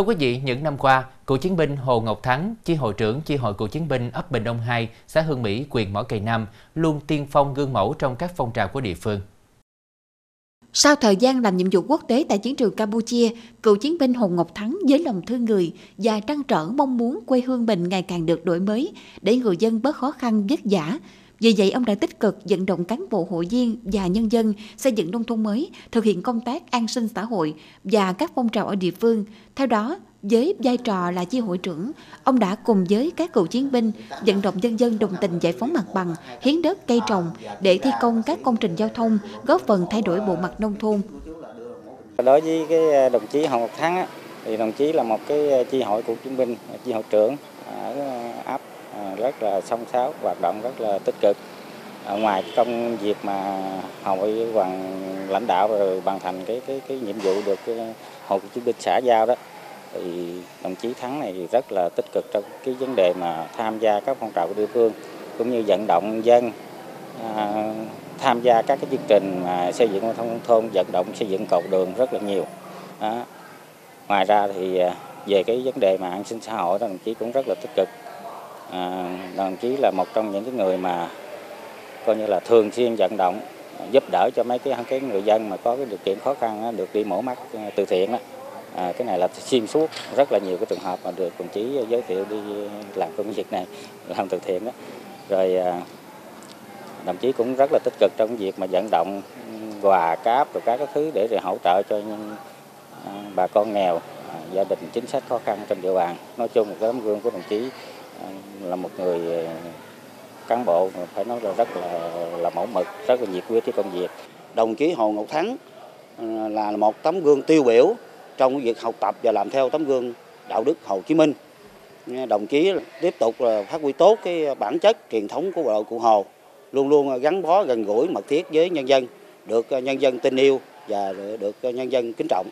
Thưa quý vị, những năm qua, cựu chiến binh Hồ Ngọc Thắng, chi hội trưởng chi hội cựu chiến binh ấp Bình Đông 2, xã Hương Mỹ, quyền Mỏ Cày Nam, luôn tiên phong gương mẫu trong các phong trào của địa phương. Sau thời gian làm nhiệm vụ quốc tế tại chiến trường Campuchia, cựu chiến binh Hồ Ngọc Thắng với lòng thương người và trăn trở mong muốn quê hương mình ngày càng được đổi mới để người dân bớt khó khăn vất vả, vì vậy, ông đã tích cực vận động cán bộ hội viên và nhân dân xây dựng nông thôn mới, thực hiện công tác an sinh xã hội và các phong trào ở địa phương. Theo đó, với vai trò là chi hội trưởng, ông đã cùng với các cựu chiến binh vận động nhân dân đồng tình giải phóng mặt bằng, hiến đất cây trồng để thi công các công trình giao thông, góp phần thay đổi bộ mặt nông thôn. Đối với cái đồng chí Hồng Ngọc Thắng thì đồng chí là một cái chi hội cựu chiến binh, chi hội trưởng ở À, rất là song sáo, hoạt động rất là tích cực. À, ngoài công việc mà hội hoàng lãnh đạo rồi hoàn thành cái cái cái nhiệm vụ được ờ, hội chủ tịch xã giao đó thì đồng chí Thắng này rất là tích cực trong cái vấn đề mà tham gia các phong trào của địa phương cũng như vận động dân à, tham gia các cái chương trình mà xây dựng nông thôn vận động xây dựng cầu đường rất là nhiều đó. ngoài ra thì à, về cái vấn đề mà an sinh xã hội đó đồng chí cũng rất là tích cực À, đồng chí là một trong những cái người mà coi như là thường xuyên vận động à, giúp đỡ cho mấy cái cái người dân mà có cái điều kiện khó khăn được đi mổ mắt à, từ thiện đó. À, cái này là xuyên suốt rất là nhiều cái trường hợp mà được đồng chí giới thiệu đi làm công việc này làm từ thiện đó rồi à, đồng chí cũng rất là tích cực trong việc mà vận động ừ, quà cáp rồi các cái thứ để, rồi hỗ trợ cho bà con nghèo gia đình chính sách khó khăn trên địa bàn nói chung một cái tấm gương của đồng chí là một người ờ, cán bộ phải nói là rất là là mẫu mực, rất là nhiệt huyết với công việc. Đồng chí Hồ Ngọc Thắng ờ, là một tấm gương tiêu biểu trong việc học tập và làm theo tấm gương đạo đức Hồ Chí Minh. Đồng chí tiếp tục là phát huy tốt cái bản chất truyền thống của bộ đội Cụ Hồ, luôn luôn gắn bó gần gũi mật thiết với nhân dân, được ờ, nhân dân tin yêu và được nhân dân kính trọng.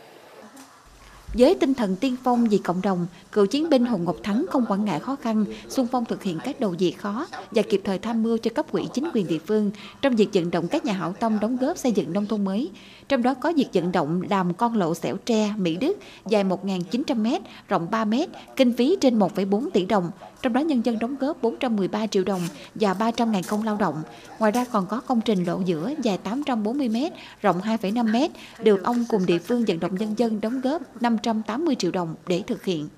Với tinh thần tiên phong vì cộng đồng, cựu chiến binh Hồng Ngọc Thắng không quản ngại khó khăn, xung phong thực hiện các đầu việc khó và kịp thời tham mưu cho cấp quỹ chính quyền địa phương trong việc vận động các nhà hảo tâm đóng góp xây dựng nông thôn mới. Trong đó có việc vận động làm con lộ xẻo tre Mỹ Đức dài 1.900m, rộng 3m, kinh phí trên 1,4 tỷ đồng, trong đó nhân dân đóng góp 413 triệu đồng và 300 ngàn công lao động. Ngoài ra còn có công trình lộ giữa dài 840m, rộng 2,5m, được ông cùng địa phương vận động nhân dân đóng góp 5 580 triệu đồng để thực hiện.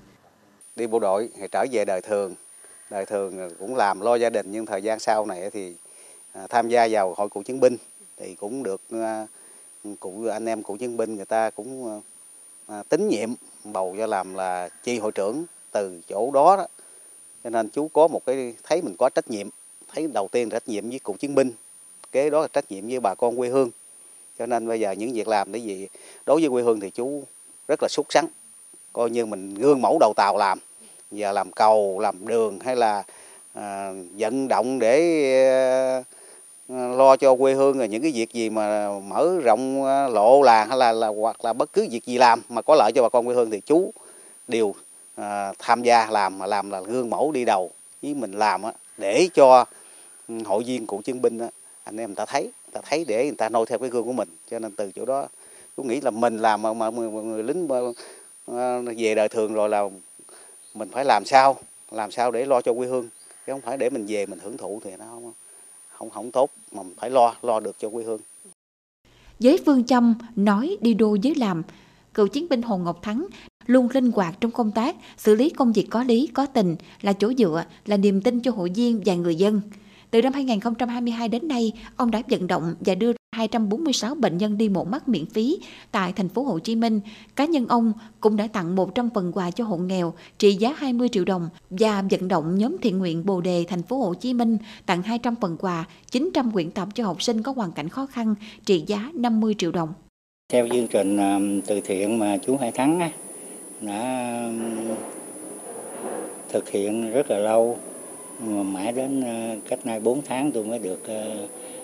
Đi bộ đội thì trở về đời thường, đời thường cũng làm lo gia đình nhưng thời gian sau này thì à, tham gia vào hội cựu chiến binh thì cũng được à, cụ anh em cựu chiến binh người ta cũng à, tín nhiệm bầu cho làm là chi hội trưởng từ chỗ đó, đó. Cho nên chú có một cái thấy mình có trách nhiệm thấy đầu tiên trách nhiệm với cựu chiến binh kế đó là trách nhiệm với bà con quê hương. Cho nên bây giờ những việc làm để gì đối với quê hương thì chú rất là xuất sắc. Coi như mình gương mẫu đầu tàu làm giờ làm cầu làm đường hay là à, vận động để à, lo cho quê hương rồi những cái việc gì mà mở rộng à, lộ làng hay là, là hoặc là bất cứ việc gì làm mà có lợi cho bà con quê hương thì chú đều à, tham gia làm mà làm là gương mẫu đi đầu với mình làm á, để cho ừ, hội viên cựu chiến binh á, anh em người ta thấy người ta thấy để người ta noi theo cái gương của mình. Cho nên từ chỗ đó cũng nghĩ là mình làm mà, mà người, người lính mà, à, về đời thường rồi là mình phải làm sao làm sao để lo cho quê hương chứ không phải để mình về mình hưởng thụ thì nó không không không tốt mà mình phải lo lo được cho quê hương với phương châm nói đi đôi với làm cựu chiến binh Hồ Ngọc Thắng luôn linh hoạt trong công tác, xử lý công việc có lý, có tình, là chỗ dựa, là niềm tin cho hội viên và người dân. Từ năm 2022 đến nay, ông đã vận động và đưa 246 bệnh nhân đi mổ mắt miễn phí tại thành phố Hồ Chí Minh. Cá nhân ông cũng đã tặng 100 phần quà cho hộ nghèo trị giá 20 triệu đồng và vận động nhóm thiện nguyện Bồ Đề thành phố Hồ Chí Minh tặng 200 phần quà, 900 quyển tập cho học sinh có hoàn cảnh khó khăn trị giá 50 triệu đồng. Theo chương trình à, từ thiện mà chú Hải Thắng đã thực hiện rất là lâu mà mãi đến à, cách nay 4 tháng tôi mới được à,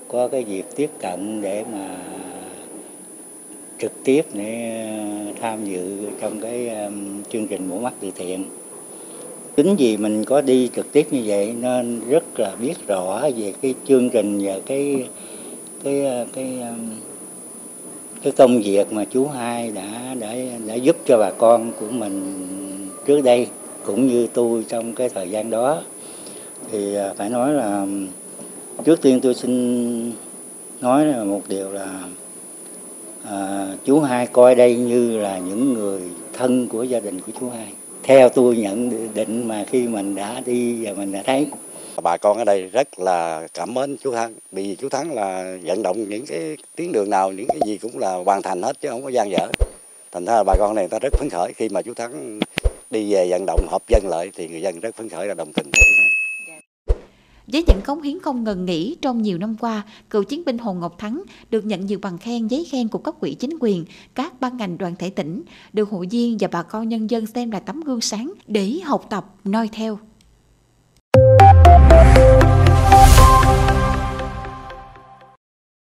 có cái dịp tiếp cận để mà trực tiếp để ờ, tham dự trong cái ờ, chương trình mổ mắt từ thiện. Chính vì mình có đi trực tiếp như vậy nên rất là biết rõ về cái chương trình và cái cái ờ, cái cái công việc mà chú hai đã đã đã giúp cho bà con của mình trước đây cũng như tôi trong cái thời gian đó thì phải nói là trước tiên tôi xin nói là một điều là à, chú hai coi đây như là những người thân của gia đình của chú hai. Theo tôi nhận định mà khi mình đã đi và mình đã thấy. Bà con ở đây rất là cảm mến chú Thắng vì chú Thắng là vận động những cái tuyến đường nào những cái gì cũng là hoàn thành hết chứ không có gian dở. Thành ra là bà con này người ta rất phấn khởi. Khi mà chú Thắng đi về vận động hợp dân lại thì người dân rất phấn khởi là đồng tình với những cống hiến không ngừng nghỉ trong nhiều năm qua, cựu chiến binh Hồ Ngọc Thắng được nhận nhiều bằng khen, giấy khen của cấp quỹ chính quyền, các ban ngành đoàn thể tỉnh, được hội viên và bà con nhân dân xem là tấm gương sáng để học tập, noi theo.